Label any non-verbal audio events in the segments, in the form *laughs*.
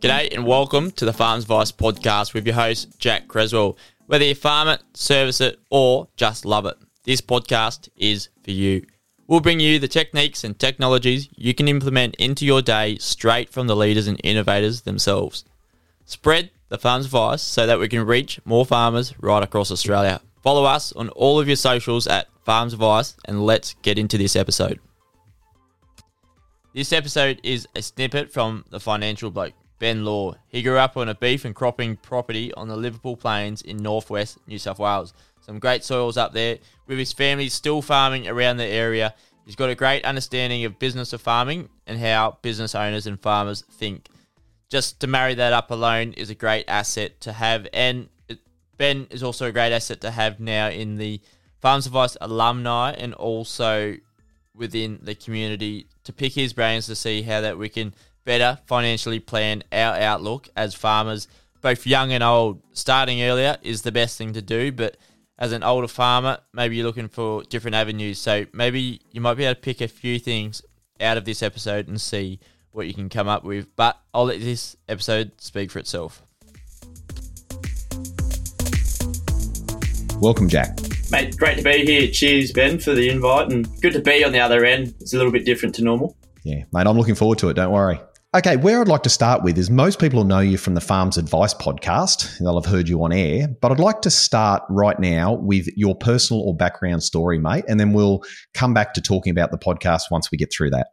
G'day and welcome to the Farms Advice podcast with your host, Jack Creswell. Whether you farm it, service it, or just love it, this podcast is for you. We'll bring you the techniques and technologies you can implement into your day straight from the leaders and innovators themselves. Spread the Farms Advice so that we can reach more farmers right across Australia. Follow us on all of your socials at Farms Advice and let's get into this episode. This episode is a snippet from The Financial Bloke, Ben Law. He grew up on a beef and cropping property on the Liverpool Plains in northwest New South Wales. Some great soils up there. With his family still farming around the area, he's got a great understanding of business of farming and how business owners and farmers think. Just to marry that up alone is a great asset to have, and Ben is also a great asset to have now in the Farms Advice alumni and also within the community to pick his brains to see how that we can better financially plan our outlook as farmers, both young and old. Starting earlier is the best thing to do, but as an older farmer, maybe you're looking for different avenues. So maybe you might be able to pick a few things out of this episode and see what you can come up with. But I'll let this episode speak for itself. Welcome, Jack. Mate, great to be here. Cheers, Ben, for the invite, and good to be on the other end. It's a little bit different to normal. Yeah, mate, I'm looking forward to it. Don't worry. Okay, where I'd like to start with is most people will know you from the Farms Advice podcast. They'll have heard you on air, but I'd like to start right now with your personal or background story, mate, and then we'll come back to talking about the podcast once we get through that.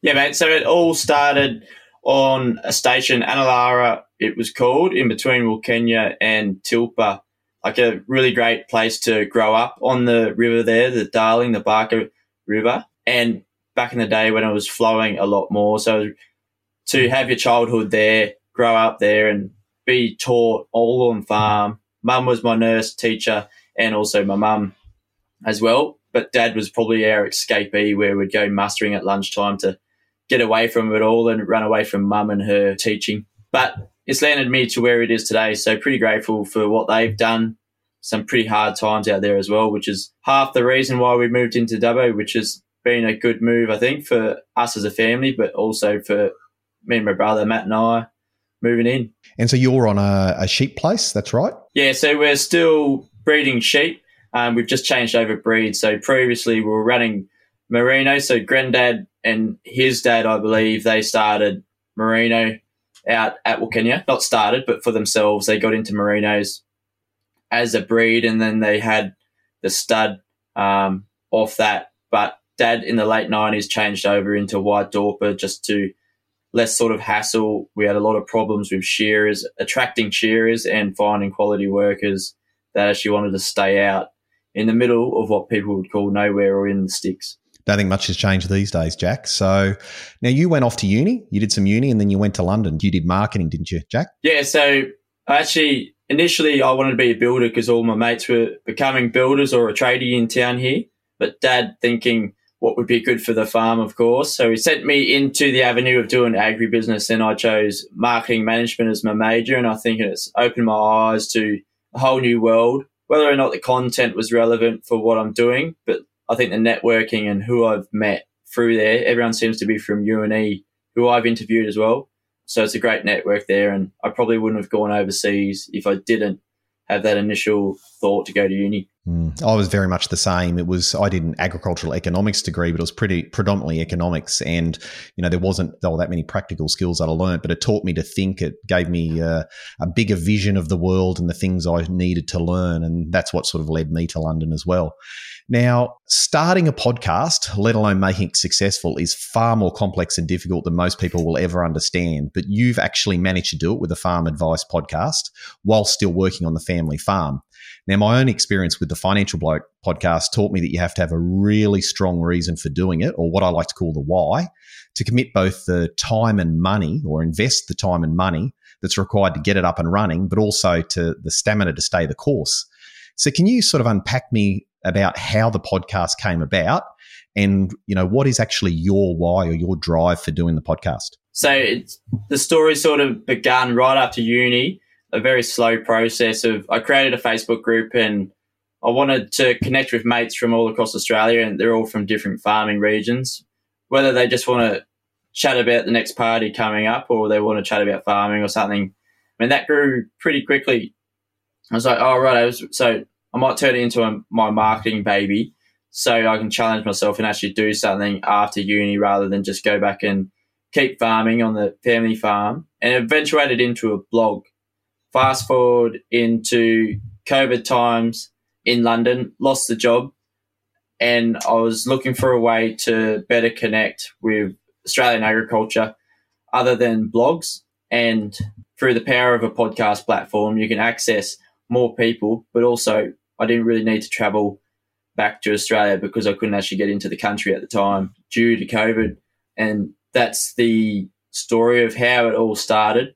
Yeah, mate. So it all started on a station, Analara, it was called, in between Wilcannia and Tilpa. Like a really great place to grow up on the river there, the Darling, the Baaka River. And back in the day when it was flowing a lot more. So to have your childhood there, grow up there and be taught all on farm. Mum was my nurse, teacher, and also my mum as well. But dad was probably our escapee where we'd go mustering at lunchtime to get away from it all and run away from mum and her teaching. But it's landed me to where it is today. So pretty grateful for what they've done. Some pretty hard times out there as well, which is half the reason why we moved into Dubbo, which has been a good move, I think, for us as a family, but also for me and my brother, Matt and I, moving in. And so you're on a, a sheep place, that's right? Yeah, so we're still breeding sheep. Um, we've just changed over breed. So previously we were running merino. So granddad and his dad, I believe, they started merino out at Wilcannia. Not started, but for themselves, they got into merinos as a breed, and then they had the stud um, off that. But dad in the late nineties changed over into white Dorper just to less sort of hassle. We had a lot of problems with shearers, attracting shearers and finding quality workers that actually wanted to stay out in the middle of what people would call nowhere or in the sticks. Don't think much has changed these days, Jack. So now you went off to uni, you did some uni, and then you went to London. You did marketing, didn't you, Jack? Yeah, so I actually initially I wanted to be a builder because all my mates were becoming builders or a tradie in town here. But dad thinking what would be good for the farm, of course. So he sent me into the avenue of doing agribusiness and I chose marketing management as my major. And I think it's opened my eyes to a whole new world, whether or not the content was relevant for what I'm doing. But I think the networking and who I've met through there, everyone seems to be from UNE, who I've interviewed as well. So it's a great network there. And I probably wouldn't have gone overseas if I didn't have that initial thought to go to uni. Mm. I was very much the same. It was I did an agricultural economics degree, but it was pretty predominantly economics, and you know there wasn't all that many practical skills that I learned, but it taught me to think. It gave me uh, a bigger vision of the world and the things I needed to learn, and that's what sort of led me to London as well. Now, starting a podcast, let alone making it successful, is far more complex and difficult than most people will ever understand. But you've actually managed to do it with a farm advice podcast while still working on the family farm. Now, my own experience with the Financial Bloke podcast taught me that you have to have a really strong reason for doing it, or what I like to call the why, to commit both the time and money, or invest the time and money that's required to get it up and running, but also to the stamina to stay the course. So, can you sort of unpack me about how the podcast came about, and you know what is actually your why or your drive for doing the podcast? So, the story sort of began right after uni a very slow process of I created a Facebook group and I wanted to connect with mates from all across Australia and they're all from different farming regions. Whether they just want to chat about the next party coming up or they want to chat about farming or something. I mean, that grew pretty quickly. I was like, oh, right. I was, so I might turn it into a, my marketing baby so I can challenge myself and actually do something after uni rather than just go back and keep farming on the family farm. And eventuated into a blog Fast forward into COVID times in London, lost the job, and I was looking for a way to better connect with Australian agriculture other than blogs. And through the power of a podcast platform, you can access more people, but also I didn't really need to travel back to Australia because I couldn't actually get into the country at the time due to COVID. And that's the story of how it all started.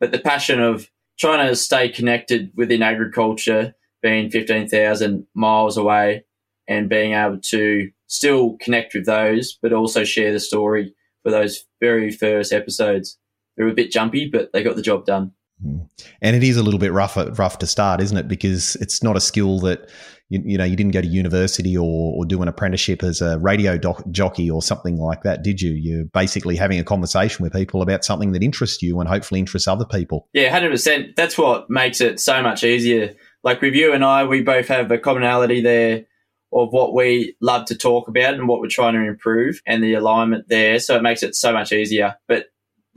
But the passion of trying to stay connected within agriculture, being 15,000 miles away and being able to still connect with those, but also share the story for those very first episodes. They were a bit jumpy, but they got the job done. Hmm. And it is a little bit rough, rough to start, isn't it? Because it's not a skill that you, you know you didn't go to university or, or do an apprenticeship as a radio doc, jockey or something like that, did you? You're basically having a conversation with people about something that interests you and hopefully interests other people. Yeah, hundred percent. That's what makes it so much easier. Like with you and I, we both have a commonality there of what we love to talk about and what we're trying to improve and the alignment there. So it makes it so much easier. But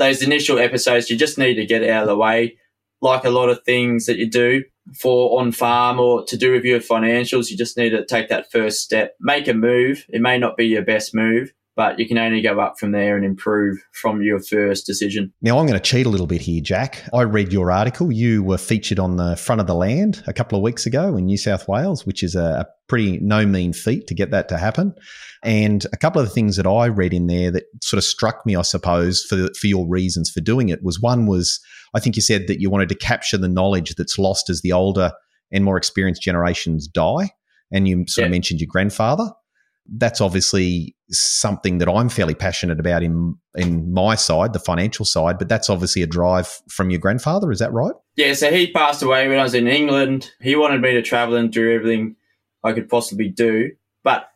those initial episodes, you just need to get out of the way. Like a lot of things that you do for on farm or to do with your financials, you just need to take that first step, make a move. It may not be your best move, but you can only go up from there and improve from your first decision. Now, I'm going to cheat a little bit here, Jack. I read your article. You were featured on the front of the land a couple of weeks ago in New South Wales, which is a pretty no mean feat to get that to happen. And a couple of the things that I read in there that sort of struck me, I suppose, for, for your reasons for doing it was one was I think you said that you wanted to capture the knowledge that's lost as the older and more experienced generations die. And you sort yeah. of mentioned your grandfather that's obviously something that I'm fairly passionate about in in my side, the financial side. But that's obviously a drive from your grandfather. Is that right? Yeah. So he passed away when I was in England. He wanted me to travel and do everything I could possibly do, but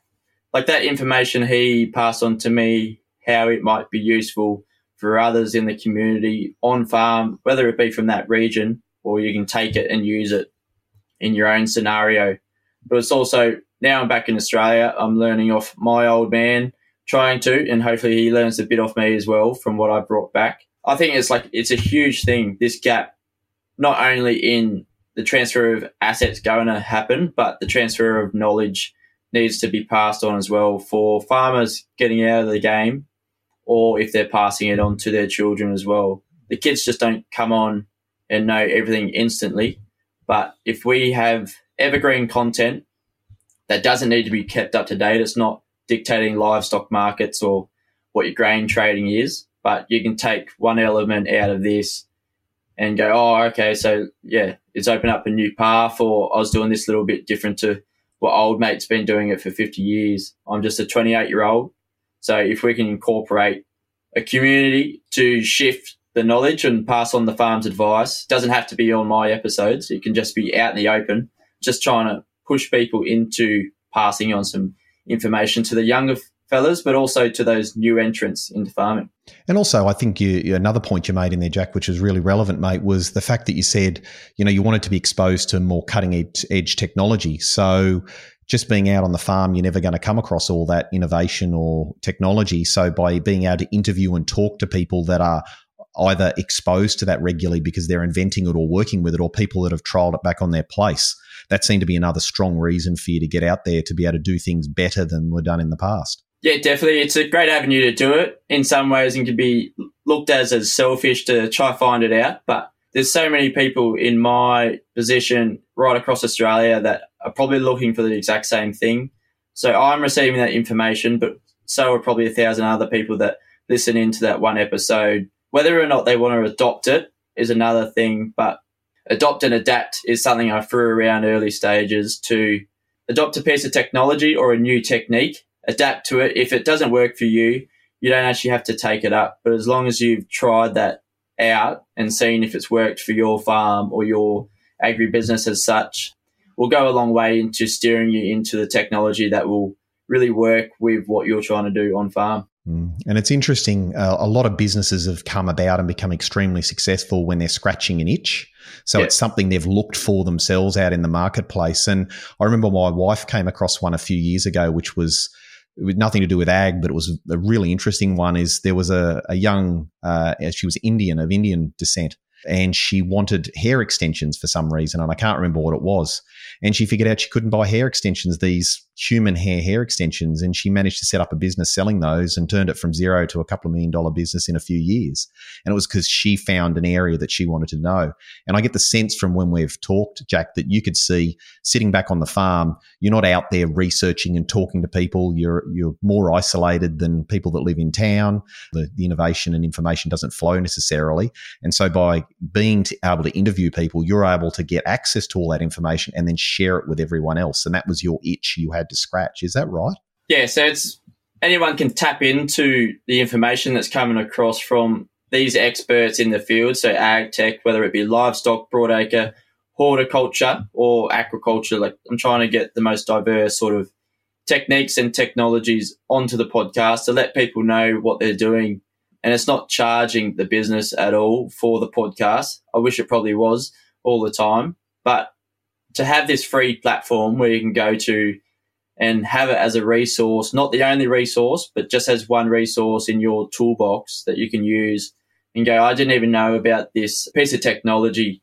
like that information he passed on to me, how it might be useful for others in the community on farm, whether it be from that region or you can take it and use it in your own scenario. But it's also now I'm back in Australia. I'm learning off my old man, trying to, and hopefully he learns a bit off me as well from what I brought back. I think it's like it's a huge thing. This gap, not only in the transfer of assets going to happen, but the transfer of knowledge needs to be passed on as well for farmers getting out of the game, or if they're passing it on to their children as well. The kids just don't come on and know everything instantly. But if we have evergreen content that doesn't need to be kept up to date. It's not dictating livestock markets or what your grain trading is, but you can take one element out of this and go, oh, okay, so yeah, it's opened up a new path or I was doing this little bit different to what old mate's been doing it for 50 years. I'm just a 28 year old. So if we can incorporate a community to shift the knowledge and pass on the farm's advice, doesn't have to be on my episodes. It can just be out in the open, just trying to push people into passing on some information to the younger fellas, but also to those new entrants into farming. And also, I think you, another point you made in there, Jack, which is really relevant, mate, was the fact that you said, you know, you wanted to be exposed to more cutting edge, technology. So just being out on the farm, you're never going to come across all that innovation or technology. So by being able to interview and talk to people that are either exposed to that regularly because they're inventing it or working with it, or people that have trialed it back on their place, that seemed to be another strong reason for you to get out there to be able to do things better than were done in the past. Yeah, definitely. It's a great avenue to do it. In some ways, and can be looked as as selfish to try find it out, but there's so many people in my position right across Australia that are probably looking for the exact same thing. So I'm receiving that information, but so are probably a thousand other people that listen into that one episode. Whether or not they want to adopt it is another thing, but adopt and adapt is something I threw around early stages to adopt a piece of technology or a new technique adapt to it. If it doesn't work for you, you don't actually have to take it up. But as long as you've tried that out and seen if it's worked for your farm or your agribusiness as such, will go a long way into steering you into the technology that will really work with what you're trying to do on farm. Mm. And it's interesting. Uh, a lot of businesses have come about and become extremely successful when they're scratching an itch. So it's something they've looked for themselves out in the marketplace. And I remember my wife came across one a few years ago, which was with nothing to do with ag, but it was a really interesting one. Is there was a, a young, uh, she was Indian of Indian descent, and she wanted hair extensions for some reason, and I can't remember what it was. And she figured out she couldn't buy hair extensions, these human hair hair extensions, and she managed to set up a business selling those and turned it from zero to a couple of million dollar business in a few years. And it was because she found an area that she wanted to know. And I get the sense from when we've talked, Jack, that you could see sitting back on the farm, you're not out there researching and talking to people. You're you're more isolated than people that live in town. The, the innovation and information doesn't flow necessarily. And so by being able to interview people, you're able to get access to all that information and then share it with everyone else. And that was your itch you had had to scratch. Is that right? Yeah, so it's anyone can tap into the information that's coming across from these experts in the field, so ag tech, whether it be livestock, broadacre, horticulture, or aquaculture. Like I'm trying to get the most diverse sort of techniques and technologies onto the podcast to let people know what they're doing. And it's not charging the business at all for the podcast. I wish it probably was all the time. But to have this free platform where you can go to and have it as a resource, not the only resource, but just as one resource in your toolbox that you can use and go, I didn't even know about this piece of technology,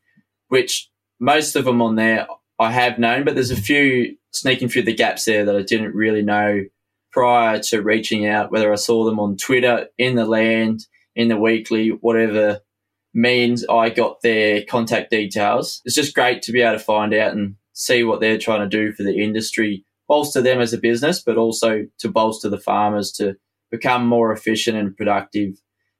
which most of them on there I have known, but there's a few sneaking through the gaps there that I didn't really know prior to reaching out, whether I saw them on Twitter, in the land, in the weekly, whatever means I got their contact details. It's just great to be able to find out and see what they're trying to do for the industry bolster them as a business, but also to bolster the farmers to become more efficient and productive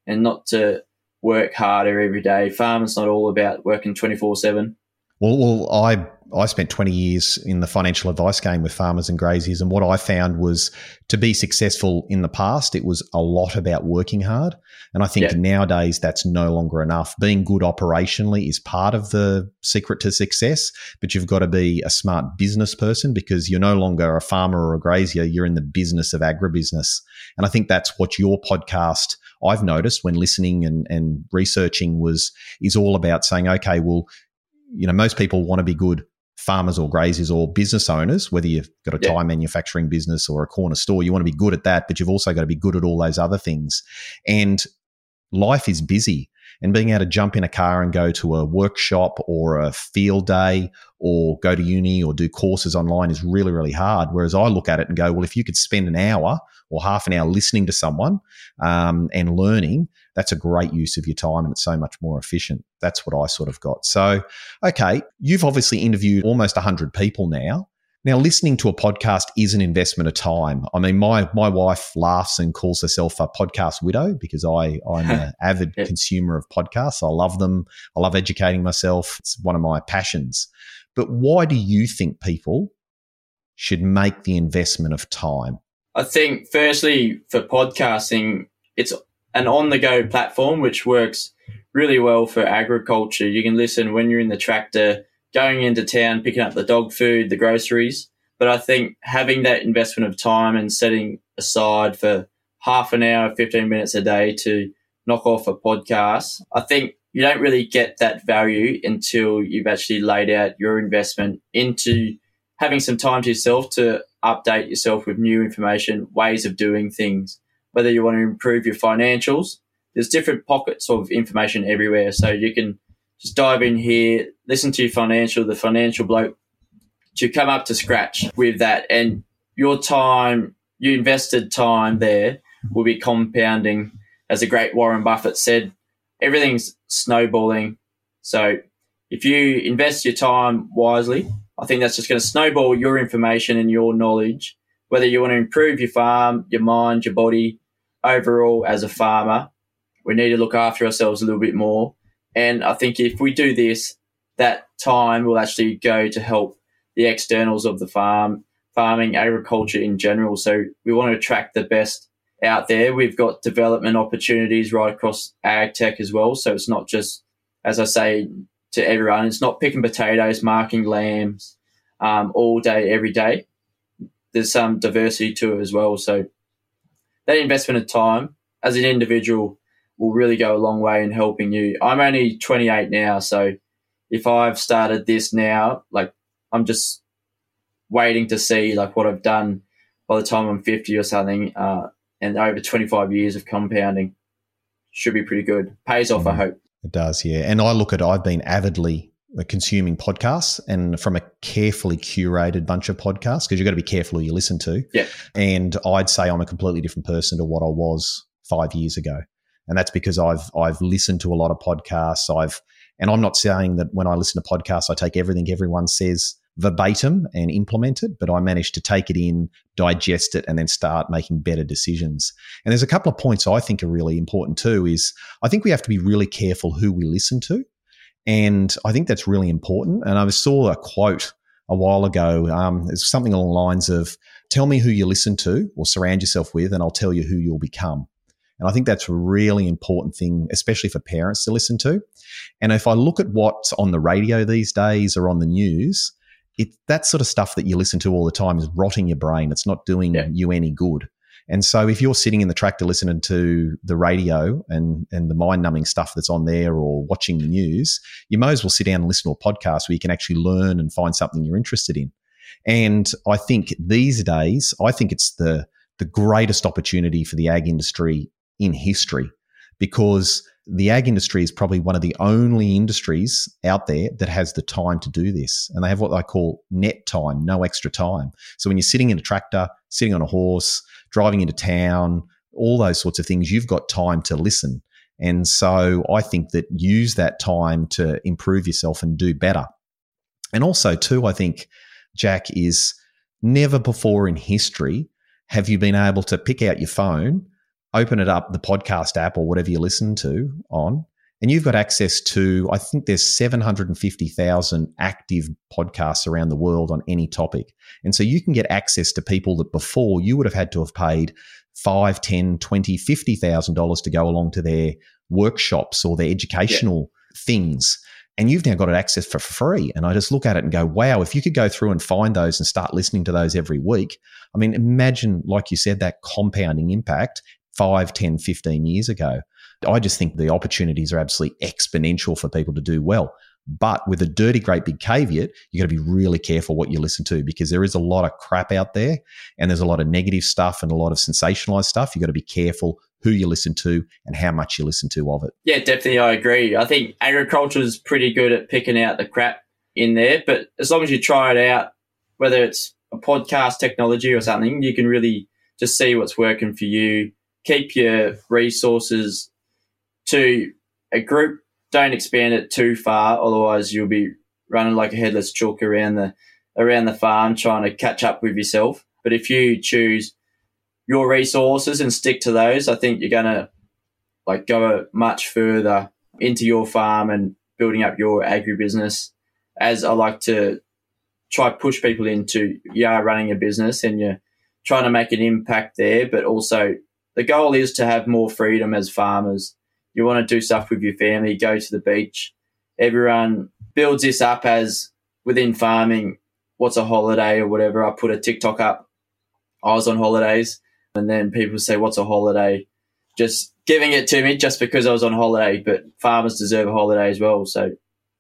and not to work harder every day. Farmers not all about working 24 7. Well, well, I I spent 20 years in the financial advice game with farmers and graziers, and what I found was to be successful in the past, it was a lot about working hard. And I think yeah. nowadays that's no longer enough. Being good operationally is part of the secret to success, but you've got to be a smart business person because you're no longer a farmer or a grazier, you're in the business of agribusiness. And I think that's what your podcast I've noticed when listening and, and researching was is all about saying, okay, well, you know, most people want to be good farmers or graziers or business owners, whether you've got a yeah. tie manufacturing business or a corner store, you want to be good at that, but you've also got to be good at all those other things. And life is busy. And being able to jump in a car and go to a workshop or a field day or go to uni or do courses online is really, really hard. Whereas I look at it and go, well, if you could spend an hour or half an hour listening to someone um, and learning, that's a great use of your time and it's so much more efficient. That's what I sort of got. So, okay, you've obviously interviewed almost 100 people now. Now, listening to a podcast is an investment of time. I mean, my my wife laughs and calls herself a podcast widow because I I'm an *laughs* avid consumer of podcasts. I love them. I love educating myself. It's one of my passions. But why do you think people should make the investment of time? I think, firstly, for podcasting, it's an on the go platform which works really well for agriculture. You can listen when you're in the tractor going into town, picking up the dog food, the groceries. But I think having that investment of time and setting aside for half an hour, 15 minutes a day to knock off a podcast, I think you don't really get that value until you've actually laid out your investment into having some time to yourself to update yourself with new information, ways of doing things, whether you want to improve your financials. There's different pockets of information everywhere. So you can just dive in here, listen to your financial, the financial bloke to come up to scratch with that. And your time, you invested time there will be compounding. As the great Warren Buffett said, everything's snowballing. So if you invest your time wisely, I think that's just going to snowball your information and your knowledge, whether you want to improve your farm, your mind, your body, overall as a farmer. We need to look after ourselves a little bit more. And I think if we do this, that time will actually go to help the externals of the farm, farming, agriculture in general. So we want to attract the best out there. We've got development opportunities right across ag tech as well. So it's not just, as I say to everyone, it's not picking potatoes, marking lambs um, all day, every day. There's some diversity to it as well. So that investment of time as an individual will really go a long way in helping you. I'm only 28 now, so if I've started this now, like I'm just waiting to see like what I've done by the time I'm 50 or something, uh, and over 25 years of compounding should be pretty good. Pays off, I mm-hmm. hope. It does, yeah. And I look at I've been avidly consuming podcasts and from a carefully curated bunch of podcasts because you've got to be careful who you listen to. Yeah. And I'd say I'm a completely different person to what I was five years ago and that's because I've I've listened to a lot of podcasts. I've and I'm not saying that when I listen to podcasts, I take everything everyone says verbatim and implement it, but I manage to take it in, digest it, and then start making better decisions. And there's a couple of points I think are really important too. Is I think we have to be really careful who we listen to, and I think that's really important. And I saw a quote a while ago. Um, it's something along the lines of, "Tell me who you listen to or surround yourself with, and I'll tell you who you'll become." And I think that's a really important thing, especially for parents to listen to. And if I look at what's on the radio these days or on the news, it that sort of stuff that you listen to all the time is rotting your brain. It's not doing yeah. you any good. And so if you're sitting in the tractor listening to the radio and, and the mind numbing stuff that's on there or watching the news, you may as well sit down and listen to a podcast where you can actually learn and find something you're interested in. And I think these days, I think it's the the greatest opportunity for the ag industry in history because the ag industry is probably one of the only industries out there that has the time to do this. And they have what they call net time, no extra time. So when you're sitting in a tractor, sitting on a horse, driving into town, all those sorts of things, you've got time to listen. And so I think that use that time to improve yourself and do better. And also, too, I think, Jack, is never before in history have you been able to pick out your phone open it up, the podcast app or whatever you listen to on, and you've got access to, I think there's 750,000 active podcasts around the world on any topic. And so you can get access to people that before you would have had to have paid five, ten, twenty, fifty thousand dollars to go along to their workshops or their educational yeah. things. And you've now got it access for free. And I just look at it and go, wow, if you could go through and find those and start listening to those every week, I mean, imagine, like you said, that compounding impact 5, 10, 15 years ago. I just think the opportunities are absolutely exponential for people to do well. But with a dirty, great big caveat, you got to be really careful what you listen to because there is a lot of crap out there and there's a lot of negative stuff and a lot of sensationalized stuff. You got to be careful who you listen to and how much you listen to of it. Yeah, definitely. I agree. I think agriculture is pretty good at picking out the crap in there, but as long as you try it out, whether it's a podcast technology or something, you can really just see what's working for you keep your resources to a group. Don't expand it too far, otherwise you'll be running like a headless chook around the around the farm trying to catch up with yourself. But if you choose your resources and stick to those, I think you're going to like go much further into your farm and building up your agribusiness. As I like to try push people into, you are running a business and you're trying to make an impact there, but also the goal is to have more freedom as farmers. You want to do stuff with your family, go to the beach. Everyone builds this up as within farming, what's a holiday or whatever. I put a TikTok up. I was on holidays and then people say, what's a holiday? Just giving it to me just because I was on holiday, but farmers deserve a holiday as well. So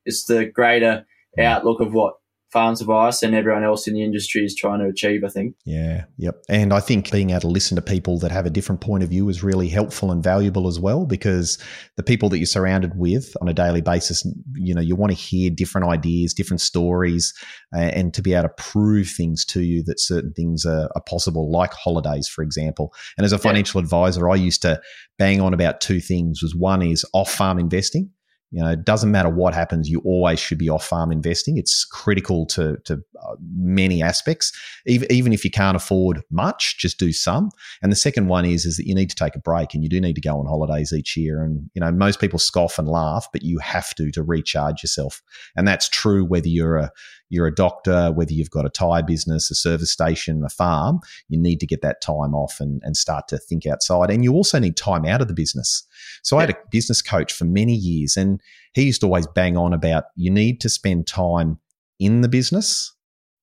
it's the greater outlook of what Farms Advice and everyone else in the industry is trying to achieve, I think. Yeah, yep. And I think being able to listen to people that have a different point of view is really helpful and valuable as well because the people that you're surrounded with on a daily basis, you know, you want to hear different ideas, different stories, uh, and to be able to prove things to you that certain things are, are possible, like holidays, for example. And as a financial yeah. advisor, I used to bang on about two things was one is off farm investing you know, it doesn't matter what happens, you always should be off farm investing. It's critical to, to uh, many aspects. Even, even if you can't afford much, just do some. And the second one is, is that you need to take a break and you do need to go on holidays each year. And, you know, most people scoff and laugh, but you have to to recharge yourself. And that's true whether you're a, you're a doctor, whether you've got a tire business, a service station, a farm, you need to get that time off and, and start to think outside. And you also need time out of the business. So yeah. I had a business coach for many years, and he used to always bang on about you need to spend time in the business.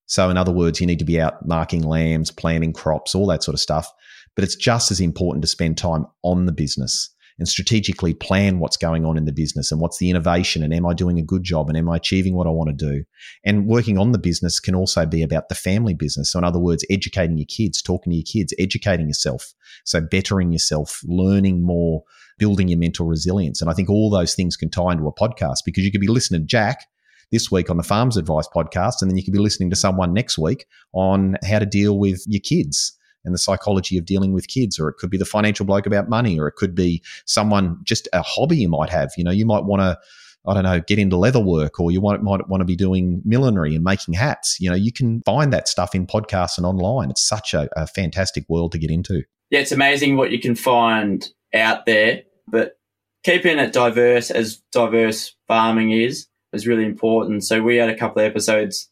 So, in other words, you need to be out marking lambs, planting crops, all that sort of stuff. But it's just as important to spend time on the business and strategically plan what's going on in the business and what's the innovation and am I doing a good job and am I achieving what I want to do? And working on the business can also be about the family business. So, in other words, educating your kids, talking to your kids, educating yourself. So, bettering yourself, learning more, building your mental resilience. And I think all those things can tie into a podcast because you could be listening to Jack this week on the Farms Advice podcast, and then you could be listening to someone next week on how to deal with your kids and the psychology of dealing with kids, or it could be the financial bloke about money, or it could be someone just a hobby you might have. You know, you might want to. I don't know, get into leather work, or you might, might want to be doing millinery and making hats. You know, you can find that stuff in podcasts and online. It's such a, a fantastic world to get into. Yeah, it's amazing what you can find out there, but keeping it diverse as diverse farming is is really important. So we had a couple of episodes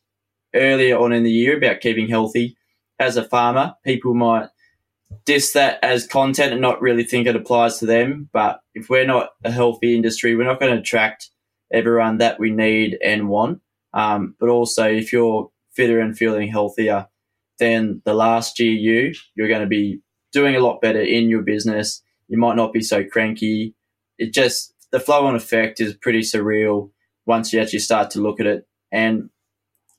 earlier on in the year about keeping healthy as a farmer. People might diss that as content and not really think it applies to them. But if we're not a healthy industry, we're not going to attract everyone that we need and want. Um, but also, if you're fitter and feeling healthier than the last year you, you're going to be doing a lot better in your business. You might not be so cranky. It just, the flow on effect is pretty surreal once you actually start to look at it. And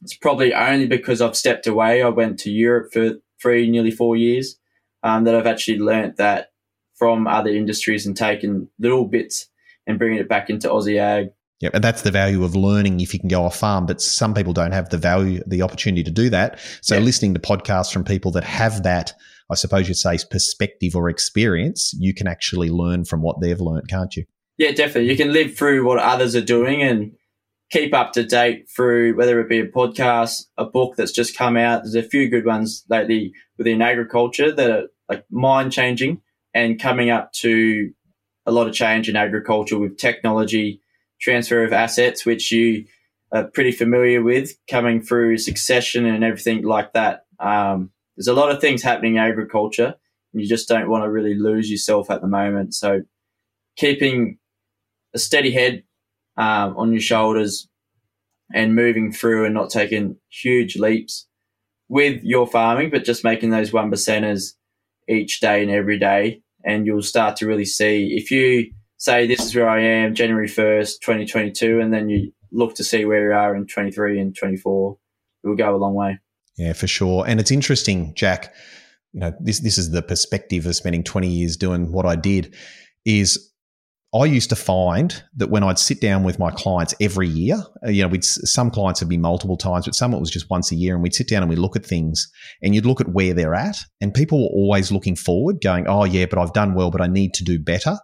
it's probably only because I've stepped away. I went to Europe for three, nearly four years, um, that I've actually learnt that from other industries and taken little bits and bringing it back into Aussie ag. Yeah, and that's the value of learning if you can go off farm. But some people don't have the value, the opportunity to do that. So yeah. listening to podcasts from people that have that, I suppose you'd say, perspective or experience, you can actually learn from what they've learned, can't you? Yeah, definitely. You can live through what others are doing and keep up to date through whether it be a podcast, a book that's just come out. There's a few good ones lately within agriculture that are like mind changing and coming up to a lot of change in agriculture with technology, transfer of assets, which you are pretty familiar with coming through succession and everything like that. Um, there's a lot of things happening in agriculture and you just don't want to really lose yourself at the moment. So keeping a steady head um, on your shoulders and moving through and not taking huge leaps with your farming, but just making those one percenters each day and every day. And you'll start to really see if you say, This is where I am, January 1st, 2022, and then you look to see where you are in 23 and 24, it will go a long way. Yeah, for sure. And it's interesting, Jack. You know, this this is the perspective of spending 20 years doing what I did is I used to find that when I'd sit down with my clients every year, uh, you know, we'd some clients would be multiple times, but some it was just once a year, and we'd sit down and we'd look at things, and you'd look at where they're at, and people were always looking forward, going, "Oh yeah, but I've done well, but I need to do better."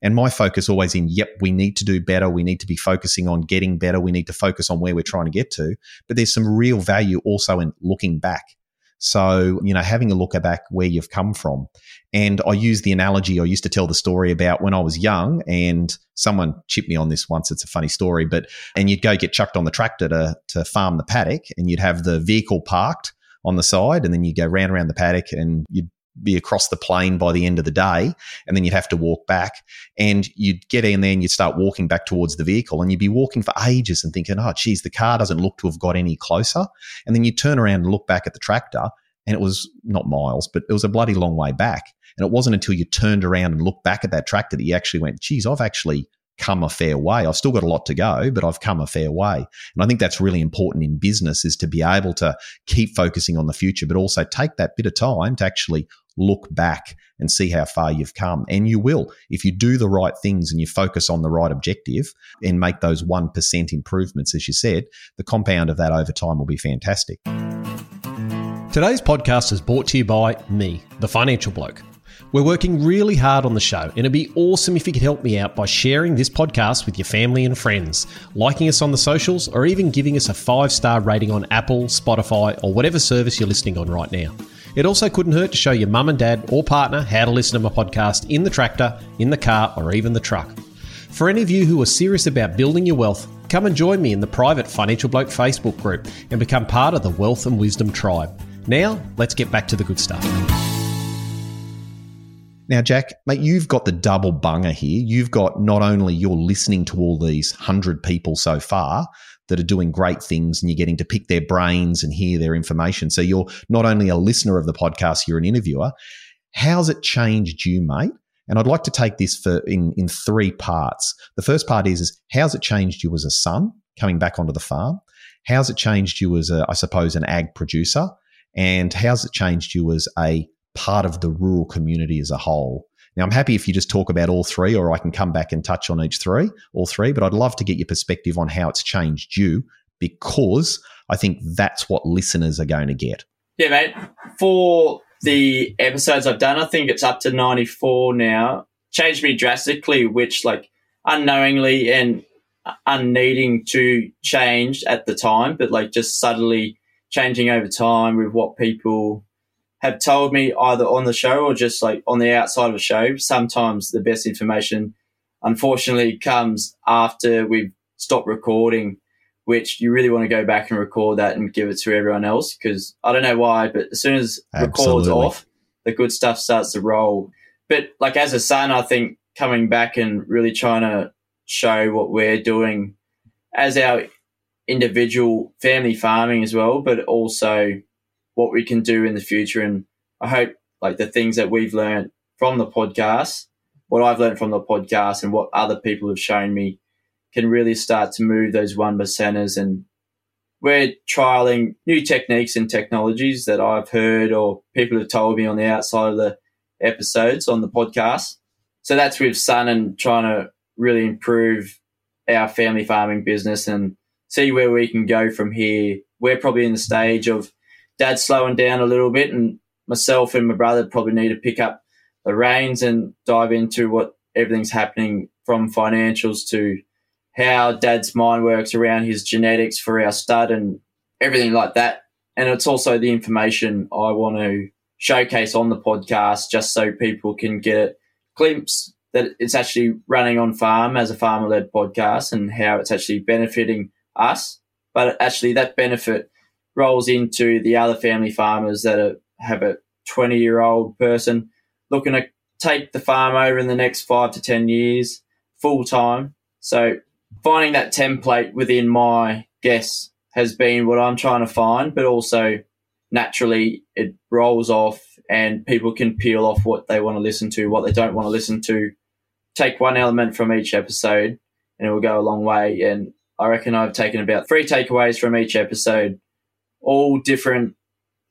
And my focus always in, yep, we need to do better. We need to be focusing on getting better. We need to focus on where we're trying to get to. But there's some real value also in looking back. So, you know, having a look back where you've come from. And I use the analogy, I used to tell the story about when I was young and someone chipped me on this once. It's a funny story, but, and you'd go get chucked on the tractor to, to farm the paddock and you'd have the vehicle parked on the side and then you go round around the paddock and you'd be across the plain by the end of the day, and then you'd have to walk back. And you'd get in there and you'd start walking back towards the vehicle, and you'd be walking for ages and thinking, oh, geez, the car doesn't look to have got any closer. And then you'd turn around and look back at the tractor, and it was not miles, but it was a bloody long way back. And it wasn't until you turned around and looked back at that tractor that you actually went, geez, I've actually come a fair way. I've still got a lot to go, but I've come a fair way. And I think that's really important in business is to be able to keep focusing on the future, but also take that bit of time to actually look back and see how far you've come. And you will. If you do the right things and you focus on the right objective and make those 1% improvements, as you said, the compound of that over time will be fantastic. Today's podcast is brought to you by me, the financial bloke. We're working really hard on the show, and it'd be awesome if you could help me out by sharing this podcast with your family and friends, liking us on the socials, or even giving us a five star rating on Apple, Spotify, or whatever service you're listening on right now. It also couldn't hurt to show your mum and dad or partner how to listen to my podcast in the tractor, in the car, or even the truck. For any of you who are serious about building your wealth, come and join me in the private Financial Bloke Facebook group and become part of the Wealth and Wisdom tribe. Now, let's get back to the good stuff. Now, Jack, mate, you've got the double bunger here. You've got not only you're listening to all these hundred people so far, that are doing great things and you're getting to pick their brains and hear their information. So you're not only a listener of the podcast, you're an interviewer. How's it changed you, mate? And I'd like to take this for in, in three parts. The first part is, is how's it changed you as a son coming back onto the farm? How's it changed you as a, I suppose, an ag producer? And how's it changed you as a part of the rural community as a whole? Now, I'm happy if you just talk about all three, or I can come back and touch on each three, all three, but I'd love to get your perspective on how it's changed you because I think that's what listeners are going to get. Yeah, mate. For the episodes I've done, I think it's up to 94 now. Changed me drastically, which, like, unknowingly and unneeding to change at the time, but like just subtly changing over time with what people have told me either on the show or just like on the outside of a show. Sometimes the best information, unfortunately, comes after we've stopped recording, which you really want to go back and record that and give it to everyone else. Because I don't know why, but as soon as record's off, the good stuff starts to roll. But like as a son, I think coming back and really trying to show what we're doing as our individual family farming as well, but also what we can do in the future. And I hope like the things that we've learned from the podcast, what I've learned from the podcast and what other people have shown me can really start to move those one percenters. And we're trialing new techniques and technologies that I've heard or people have told me on the outside of the episodes on the podcast. So that's with son and trying to really improve our family farming business and see where we can go from here. We're probably in the stage of dad's slowing down a little bit, and myself and my brother probably need to pick up the reins and dive into what everything's happening from financials to how dad's mind works around his genetics for our stud and everything like that. And it's also the information I want to showcase on the podcast just so people can get a glimpse that it's actually running on farm as a farmer led podcast and how it's actually benefiting us. But actually, that benefit rolls into the other family farmers that are, have a 20 year old person looking to take the farm over in the next five to 10 years full time. So finding that template within my guess has been what I'm trying to find, but also naturally it rolls off and people can peel off what they want to listen to, what they don't want to listen to. Take one element from each episode and it will go a long way. And I reckon I've taken about three takeaways from each episode all different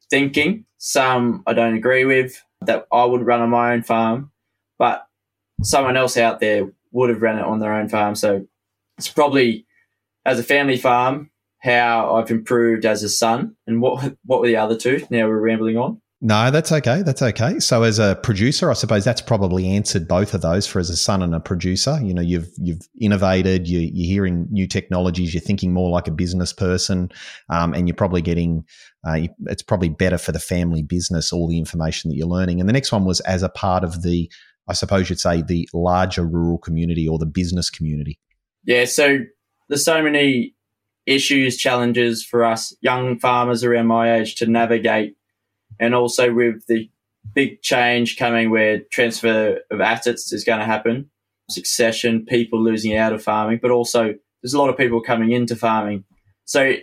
thinking. Some I don't agree with that I would run on my own farm, but someone else out there would have run it on their own farm. So it's probably as a family farm how I've improved as a son and what what were the other two? Now we're rambling on. No, that's okay. That's okay. So, as a producer, I suppose that's probably answered both of those. For as a son and a producer, you know, you've you've innovated. You, you're hearing new technologies. You're thinking more like a business person, um, and you're probably getting. Uh, it's probably better for the family business all the information that you're learning. And the next one was as a part of the, I suppose you'd say, the larger rural community or the business community. Yeah. So there's so many issues, challenges for us young farmers around my age to navigate and also with the big change coming where transfer of assets is going to happen, succession, people losing out of farming, but also there's a lot of people coming into farming. So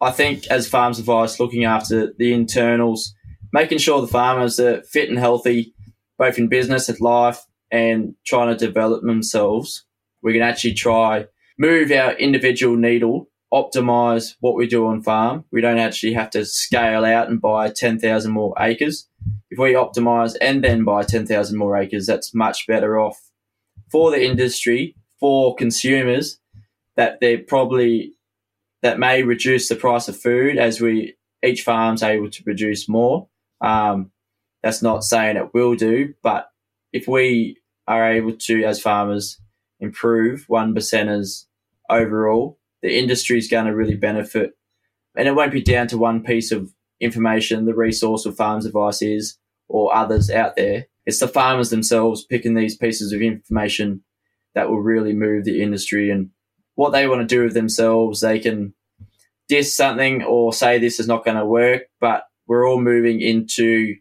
I think as farms advice, looking after the internals, making sure the farmers are fit and healthy, both in business and life, and trying to develop themselves, we can actually try move our individual needle optimize what we do on farm. We don't actually have to scale out and buy 10,000 more acres. If we optimize and then buy 10,000 more acres, that's much better off for the industry, for consumers, that they're probably, that may reduce the price of food as we, each farm's able to produce more. Um, that's not saying it will do, but if we are able to, as farmers, improve one percenters overall, the industry is going to really benefit. And it won't be down to one piece of information, the resource of farms advice is, or others out there. It's the farmers themselves picking these pieces of information that will really move the industry and what they want to do with themselves. They can diss something or say this is not going to work, but we're all moving into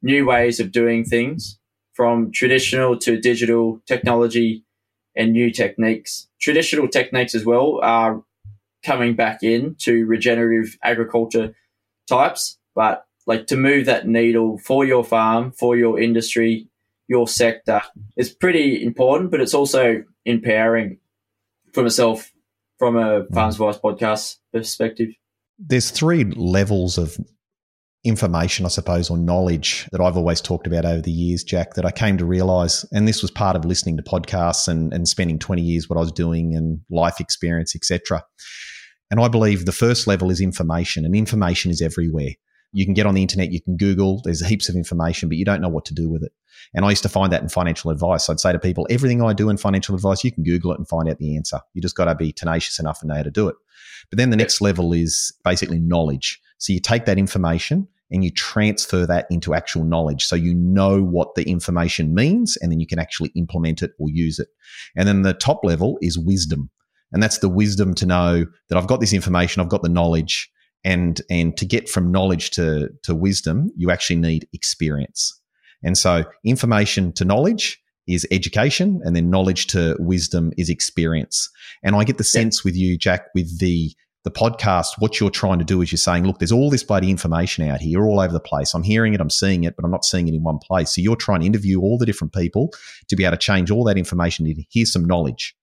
new ways of doing things from traditional to digital technology and new techniques. Traditional techniques as well are coming back in to regenerative agriculture types, but like to move that needle for your farm, for your industry, your sector is pretty important, but it's also empowering for myself from a mm. Farms Advice podcast perspective. There's three levels of information, I suppose, or knowledge that I've always talked about over the years, Jack, that I came to realize, and this was part of listening to podcasts and, and spending 20 years what I was doing and life experience, etc. And I believe the first level is information, and information is everywhere. You can get on the internet, you can Google, there's heaps of information, but you don't know what to do with it. And I used to find that in financial advice. I'd say to people, everything I do in financial advice, you can Google it and find out the answer. You just got to be tenacious enough and know how to do it. But then the next level is basically knowledge. So you take that information and you transfer that into actual knowledge. So you know what the information means and then you can actually implement it or use it. And then the top level is wisdom. And that's the wisdom to know that I've got this information, I've got the knowledge. And, and to get from knowledge to, to wisdom, you actually need experience. And so information to knowledge is education and then knowledge to wisdom is experience. And I get the sense with you, Jack, with the the podcast, what you're trying to do is you're saying, look, there's all this bloody information out here all over the place. I'm hearing it, I'm seeing it, but I'm not seeing it in one place. So you're trying to interview all the different people to be able to change all that information into here's some knowledge.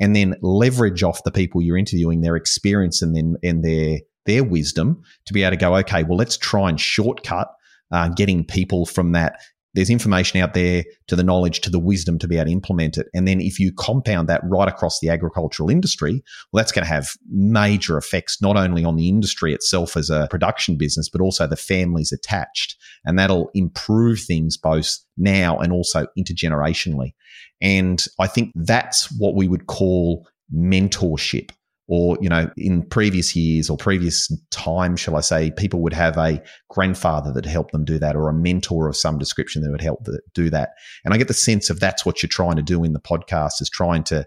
And then leverage off the people you're interviewing, their experience and then and their their wisdom to be able to go, okay, well, let's try and shortcut uh, getting people from that there's information out there to the knowledge to the wisdom to be able to implement it. And then if you compound that right across the agricultural industry well that's going to have major effects not only on the industry itself as a production business but also the families attached. And that'll improve things both now and also intergenerationally. And i think that's what we would call mentorship or you know in previous years or previous time shall i say people would have a grandfather that helped them do that or a mentor of some description that would help do that. And i get the sense of that's what you're trying to do in the podcast is trying to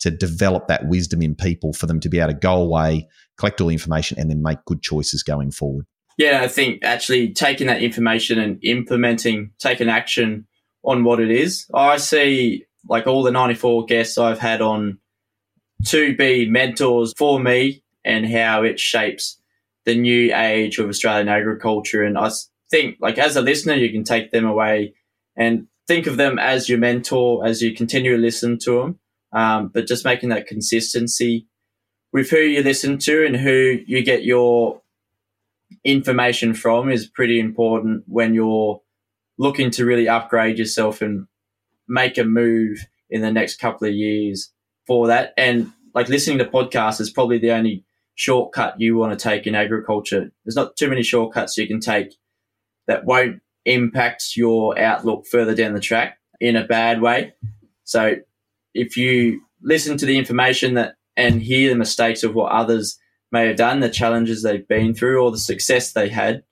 to develop that wisdom in people for them to be able to go away collect all the information and then make good choices going forward. Yeah i think actually taking that information and implementing taking action on what it is. I see like all the 94 guests i've had on to be mentors for me and how it shapes the new age of Australian agriculture. And I think, like, as a listener, you can take them away and think of them as your mentor as you continue to listen to them. Um, but just making that consistency with who you listen to and who you get your information from is pretty important when you're looking to really upgrade yourself and make a move in the next couple of years for that. And like listening to podcasts is probably the only shortcut you want to take in agriculture. There's not too many shortcuts you can take that won't impact your outlook further down the track in a bad way. So if you listen to the information that and hear the mistakes of what others may have done, the challenges they've been through, or the success they had,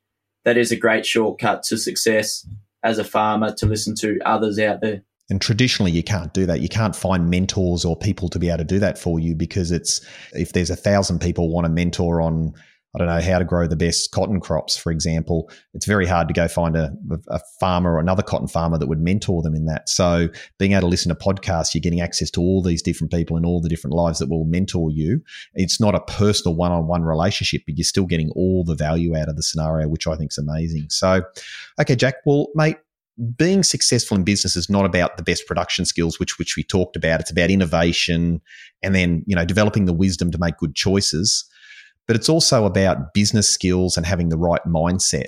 that is a great shortcut to success as a farmer to listen to others out there. And traditionally, you can't do that. You can't find mentors or people to be able to do that for you because it's if there's a thousand people want a mentor on I don't know how to grow the best cotton crops, for example. It's very hard to go find a, a, farmer or another cotton farmer that would mentor them in that. So, being able to listen to podcasts, you're getting access to all these different people in all the different lives that will mentor you. It's not a personal one on one relationship, but you're still getting all the value out of the scenario, which I think is amazing. So, okay, Jack, well, mate, being successful in business is not about the best production skills, which which we talked about. It's about innovation and then you know developing the wisdom to make good choices but it's also about business skills and having the right mindset.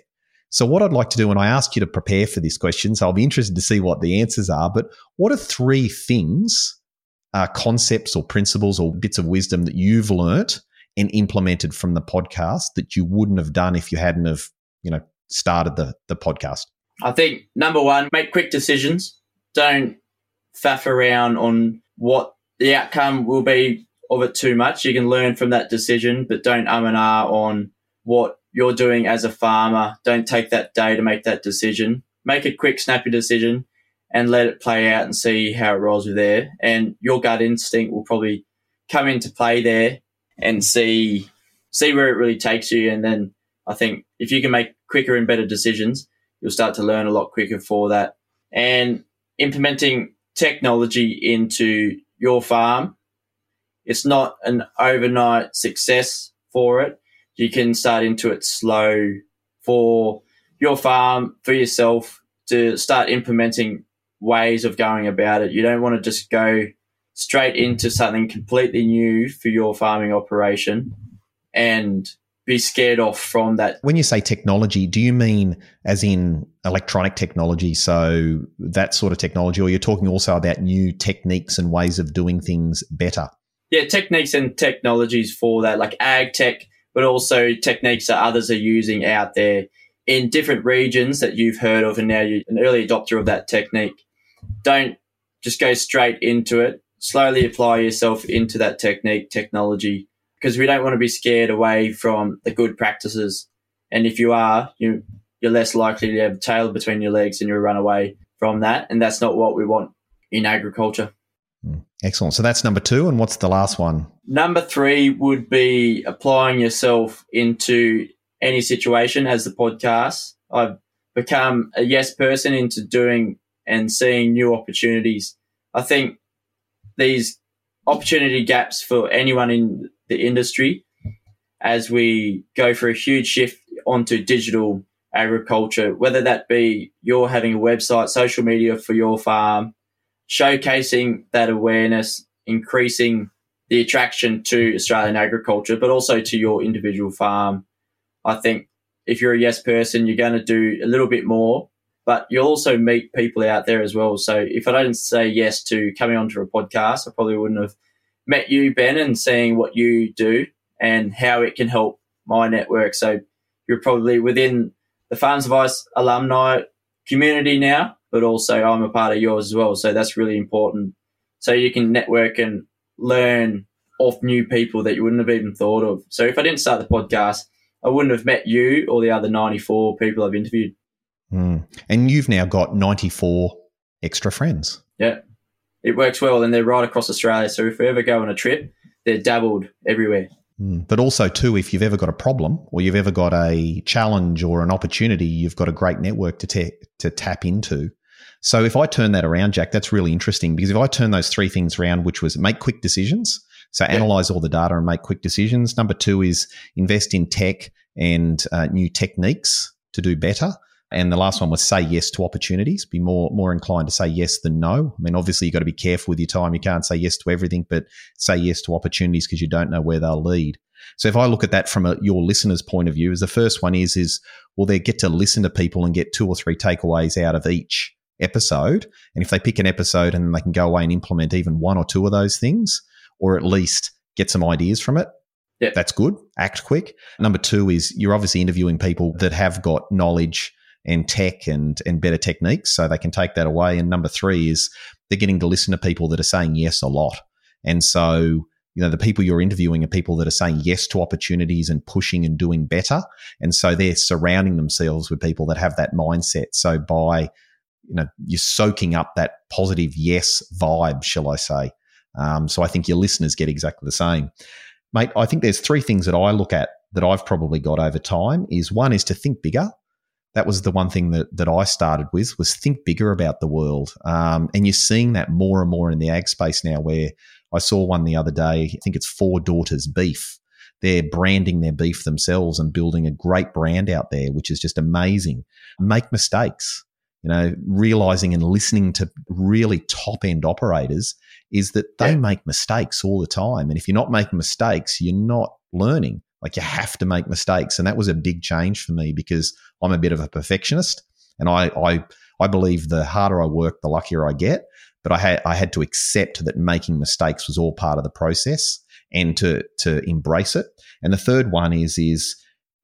So, what I'd like to do, and I ask you to prepare for these questions, I'll be interested to see what the answers are. But what are three things, uh, concepts or principles or bits of wisdom that you've learnt and implemented from the podcast that you wouldn't have done if you hadn't have, you know, started the the podcast? I think number one, make quick decisions. Don't faff around on what the outcome will be of it too much. You can learn from that decision, but don't um and ah on what you're doing as a farmer. Don't take that day to make that decision. Make a quick, snappy decision and let it play out and see how it rolls with there. And your gut instinct will probably come into play there and see see where it really takes you. And then I think if you can make quicker and better decisions, you'll start to learn a lot quicker for that. And implementing technology into your farm it's not an overnight success for it. You can start into it slow for your farm, for yourself to start implementing ways of going about it. You don't want to just go straight into something completely new for your farming operation and be scared off from that. When you say technology, do you mean as in electronic technology, so that sort of technology, or you're talking also about new techniques and ways of doing things better? yeah, techniques and technologies for that, like ag tech, but also techniques that others are using out there in different regions that you've heard of, and now you're an early adopter of that technique. Don't just go straight into it. Slowly apply yourself into that technique, technology, because we don't want to be scared away from the good practices. And if you are, you you're less likely to have a tail between your legs and you'll run away from that. And that's not what we want in agriculture. Hmm. Excellent. So that's number two. And what's the last one? Number three would be applying yourself into any situation as the podcast. I've become a yes person into doing and seeing new opportunities. I think these opportunity gaps for anyone in the industry as we go for a huge shift onto digital agriculture, whether that be you're having a website, social media for your farm, showcasing that awareness, increasing the attraction to Australian agriculture, but also to your individual farm. I think if you're a yes person, you're going to do a little bit more, but you'll also meet people out there as well. So if I didn't say yes to coming onto a podcast, I probably wouldn't have met you, Ben, and seeing what you do and how it can help my network. So you're probably within the Farms Advice alumni community now, but also I'm a part of yours as well. So that's really important. So you can network and learn off new people that you wouldn't have even thought of. So if I didn't start the podcast, I wouldn't have met you or the other 94 people I've interviewed. Mm. And you've now got 94 extra friends. Yeah. It works well and they're right across Australia. So if we ever go on a trip, they're dabbled everywhere. Mm. But also, too, if you've ever got a problem or you've ever got a challenge or an opportunity, you've got a great network to, ta- to tap into so if I turn that around, Jack, that's really interesting because if I turn those three things around, which was make quick decisions, so yeah. analyze all the data and make quick decisions. Number two is invest in tech and uh, new techniques to do better. And the last one was say yes to opportunities. Be more more inclined to say yes than no. I mean, obviously you've got to be careful with your time. You can't say yes to everything, but say yes to opportunities because you don't know where they'll lead. So if I look at that from a, your listeners' point of view, is the first one is is well they get to listen to people and get two or three takeaways out of each episode. And if they pick an episode and they can go away and implement even one or two of those things, or at least get some ideas from it, yep. that's good. Act quick. Number two is you're obviously interviewing people that have got knowledge and tech and and better techniques, so they can take that away. And number three is they're getting to listen to people that are saying yes a lot, and so you know the people you're interviewing are people that are saying yes to opportunities and pushing and doing better. And so they're surrounding themselves with people that have that mindset. So by you know you're soaking up that positive yes vibe shall i say. Um, so i think your listeners get exactly the same. Mate i think there's three things that i look at that i've probably got over time is one is to think bigger that was the one thing that, that I started with was think bigger about the world. Um, and you're seeing that more and more in the ag space now where I saw one the other day. I think it's Four Daughters Beef. They're branding their beef themselves and building a great brand out there, which is just amazing. Make mistakes. You know, realizing and listening to really top end operators is that they yeah. make mistakes all the time. And if you're not making mistakes, you're not learning. Like you have to make mistakes. And that was a big change for me because I'm a bit of a perfectionist. And I, I, I believe the harder I work, the luckier I get but I had I had to accept that making mistakes was all part of the process and to to embrace it. And the third one is is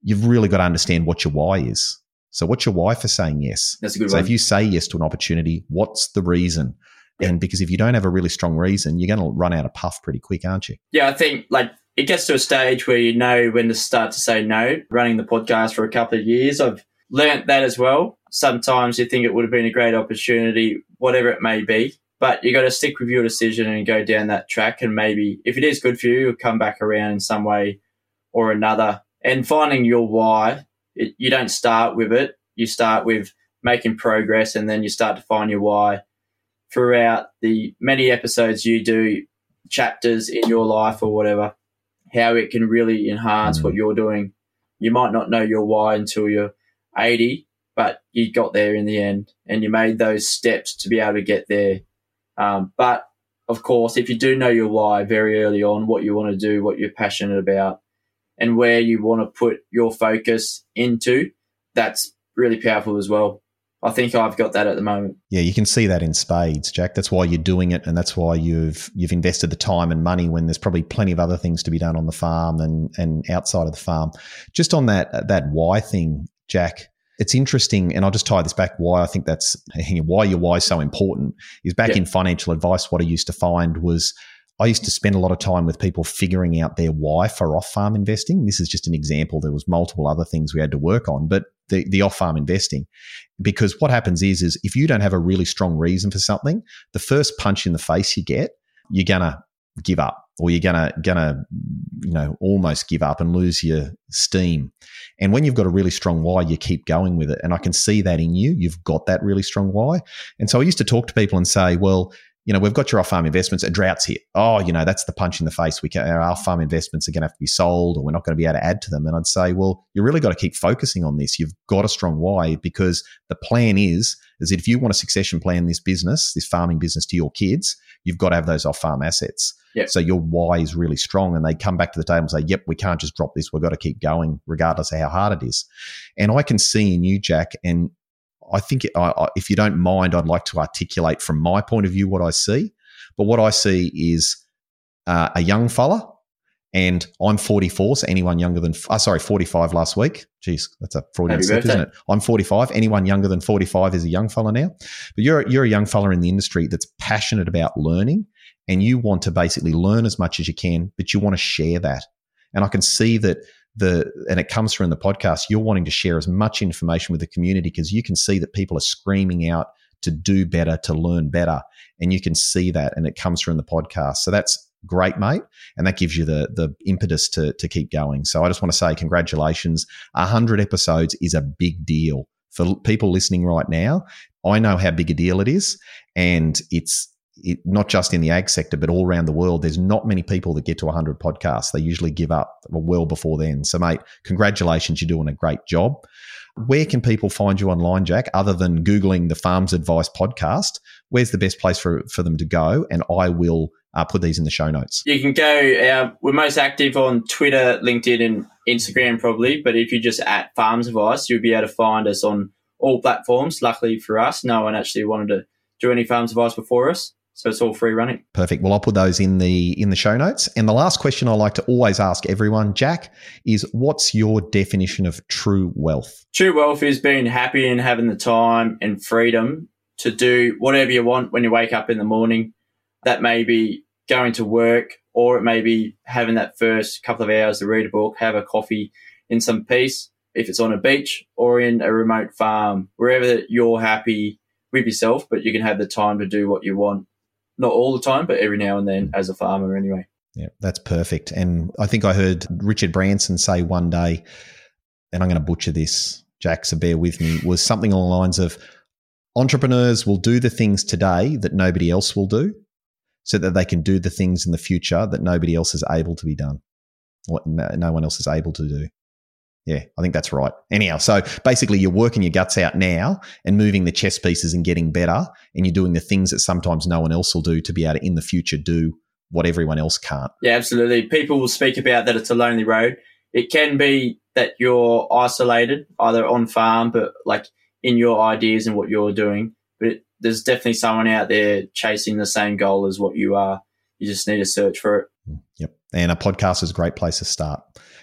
you've really got to understand what your why is. So what's your why for saying yes? That's a good so one. if you say yes to an opportunity, what's the reason? Yeah. And because if you don't have a really strong reason, you're going to run out of puff pretty quick, aren't you? Yeah, I think like it gets to a stage where you know when to start to say no. Running the podcast for a couple of years, I've learnt that as well. Sometimes you think it would have been a great opportunity, whatever it may be, but you got to stick with your decision and go down that track. And maybe if it is good for you, you'll come back around in some way or another. And finding your why, it, you don't start with it. You start with making progress and then you start to find your why throughout the many episodes you do, chapters in your life or whatever, how it can really enhance what you're doing. You might not know your why until you're 80, but you got there in the end and you made those steps to be able to get there um, but of course, if you do know your why very early on, what you want to do, what you're passionate about, and where you want to put your focus into, that's really powerful as well. I think I've got that at the moment. Yeah, you can see that in spades, Jack. That's why you're doing it, and that's why you've you've invested the time and money when there's probably plenty of other things to be done on the farm and and outside of the farm. Just on that that why thing, Jack it's interesting, and I'll just tie this back why I think that's *laughs* why your why is so important is back yeah. in financial advice. What I used to find was I used to spend a lot of time with people figuring out their why for off farm investing. This is just an example. There was multiple other things we had to work on, but the, the off farm investing, because what happens is, is if you don't have a really strong reason for something, the first punch in the face you get, you're gonna give up or you're gonna gonna you know almost give up and lose your steam and when you've got a really strong why you keep going with it and i can see that in you you've got that really strong why and so i used to talk to people and say well you know, we've got your off farm investments, a drought's hit. Oh, you know, that's the punch in the face. We can, our off farm investments are going to have to be sold or we're not going to be able to add to them. And I'd say, well, you really got to keep focusing on this. You've got a strong why because the plan is, is that if you want to succession plan this business, this farming business to your kids, you've got to have those off farm assets. Yep. So your why is really strong. And they come back to the table and say, yep, we can't just drop this. We've got to keep going regardless of how hard it is. And I can see in you, Jack, and I think if you don't mind, I'd like to articulate from my point of view what I see. But what I see is uh, a young fella, and I'm 44, so anyone younger than, uh, sorry, 45 last week. Jeez, that's a Freudian slip, isn't it? I'm 45. Anyone younger than 45 is a young fella now. But you're, you're a young fella in the industry that's passionate about learning, and you want to basically learn as much as you can, but you want to share that. And I can see that the and it comes from the podcast you're wanting to share as much information with the community because you can see that people are screaming out to do better, to learn better. And you can see that and it comes from the podcast. So that's great, mate. And that gives you the the impetus to to keep going. So I just want to say congratulations. A hundred episodes is a big deal. For people listening right now, I know how big a deal it is. And it's it, not just in the ag sector, but all around the world, there's not many people that get to 100 podcasts. They usually give up well before then. So, mate, congratulations. You're doing a great job where can people find you online, Jack, other than Googling the Farms Advice podcast? Where's the best place for, for them to go? And I will uh, put these in the show notes. You can go, uh, we're most active on Twitter, LinkedIn, and Instagram probably. But if you just at Farms Advice, you'll be able to find us on all platforms. Luckily for us, no one actually wanted to do any Farms Advice before us. So it's all free running. Perfect. Well, I'll put those in the in the show notes. And the last question I like to always ask everyone, Jack, is what's your definition of true wealth? True wealth is being happy and having the time and freedom to do whatever you want when you wake up in the morning. That may be going to work, or it may be having that first couple of hours to read a book, have a coffee in some peace. If it's on a beach or in a remote farm, wherever you're happy with yourself, but you can have the time to do what you want not all the time, but every now and then as a farmer anyway. Yeah, that's perfect. And I think I heard Richard Branson say one day, and I'm going to butcher this, Jack, so bear with me, was something along the lines of entrepreneurs will do the things today that nobody else will do so that they can do the things in the future that nobody else is able to be done, what no one else is able to do. Yeah, I think that's right. Anyhow, so basically, you're working your guts out now and moving the chess pieces and getting better, and you're doing the things that sometimes no one else will do to be able to, in the future, do what everyone else can't. Yeah, absolutely. People will speak about that it's a lonely road. It can be that you're isolated, either on farm, but like in your ideas and what you're doing. But it, there's definitely someone out there chasing the same goal as what you are. You just need to search for it. Mm, yep. And a podcast is a great place to start.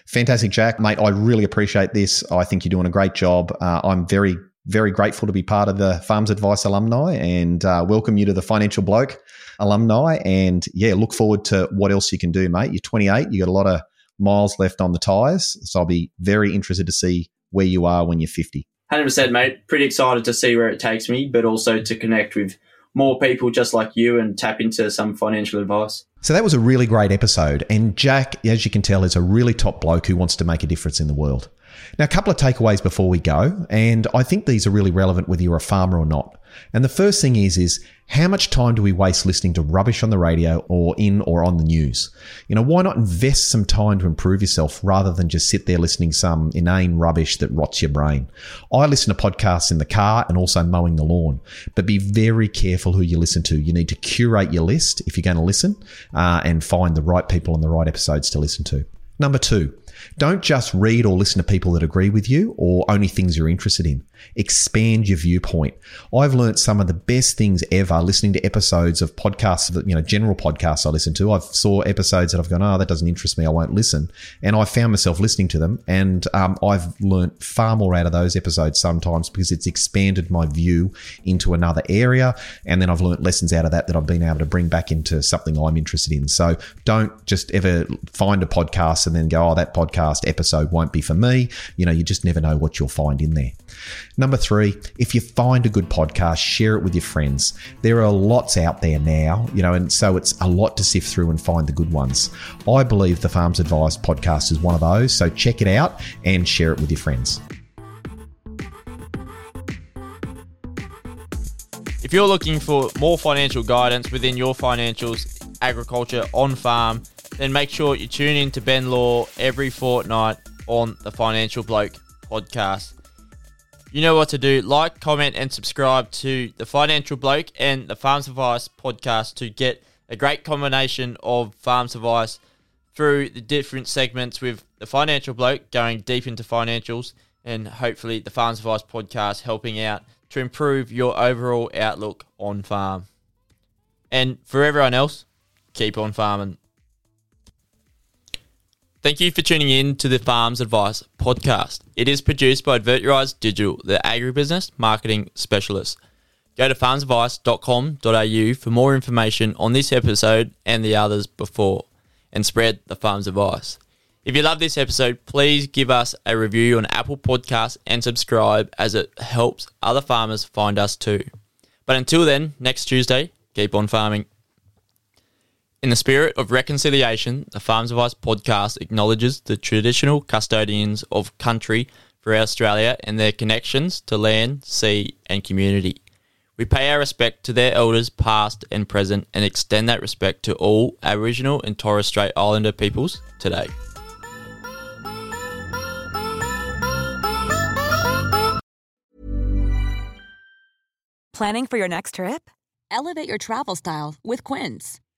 Fantastic, Jack. Mate, I really appreciate this. I think you're doing a great job. Uh, I'm very, very grateful to be part of the Farms Advice alumni and uh, welcome you to the Financial Bloke alumni. And yeah, look forward to what else you can do, mate. You're 28, you got a lot of miles left on the tyres. So I'll be very interested to see where you are when you're 50. 100%, mate. Pretty excited to see where it takes me, but also to connect with more people just like you and tap into some financial advice. So that was a really great episode. And Jack, as you can tell, is a really top bloke who wants to make a difference in the world. Now, a couple of takeaways before we go, and I think these are really relevant whether you're a farmer or not. And the first thing is, is how much time do we waste listening to rubbish on the radio or in or on the news? You know, why not invest some time to improve yourself rather than just sit there listening some inane rubbish that rots your brain? I listen to podcasts in the car and also mowing the lawn, but be very careful who you listen to. You need to curate your list if you're going to listen uh, and find the right people and the right episodes to listen to. Number two, don't just read or listen to people that agree with you or only things you're interested in. Expand your viewpoint. I've learned some of the best things ever listening to episodes of podcasts, you know, general podcasts I listen to. I've saw episodes that I've gone, oh, that doesn't interest me. I won't listen. And I found myself listening to them. And um, I've learned far more out of those episodes sometimes because it's expanded my view into another area. And then I've learned lessons out of that that I've been able to bring back into something I'm interested in. So don't just ever find a podcast and then go, oh, that podcast episode won't be for me. You know, you just never know what you'll find in there. Number three, if you find a good podcast, share it with your friends. There are lots out there now, you know, and so it's a lot to sift through and find the good ones. I believe the Farms Advice podcast is one of those, so check it out and share it with your friends. If you're looking for more financial guidance within your financials, agriculture, on farm, then make sure you tune in to Ben Law every fortnight on the Financial Bloke podcast. You know what to do. Like, comment, and subscribe to the Financial Bloke and the Farms Advice podcast to get a great combination of Farms Advice through the different segments with the Financial Bloke going deep into financials and hopefully the Farms Advice podcast helping out to improve your overall outlook on farm. And for everyone else, keep on farming. Thank you for tuning in to the Farms Advice podcast. It is produced by AdvertRise Digital, the agribusiness marketing specialist. Go to farmsadvice.com.au for more information on this episode and the others before, and spread the farm's advice. If you love this episode, please give us a review on Apple Podcasts and subscribe as it helps other farmers find us too. But until then, next Tuesday, keep on farming. In the spirit of reconciliation, the Farms Advice podcast acknowledges the traditional custodians of country throughout Australia and their connections to land, sea, and community. We pay our respect to their elders past and present and extend that respect to all Aboriginal and Torres Strait Islander peoples today. Planning for your next trip? Elevate your travel style with Quince.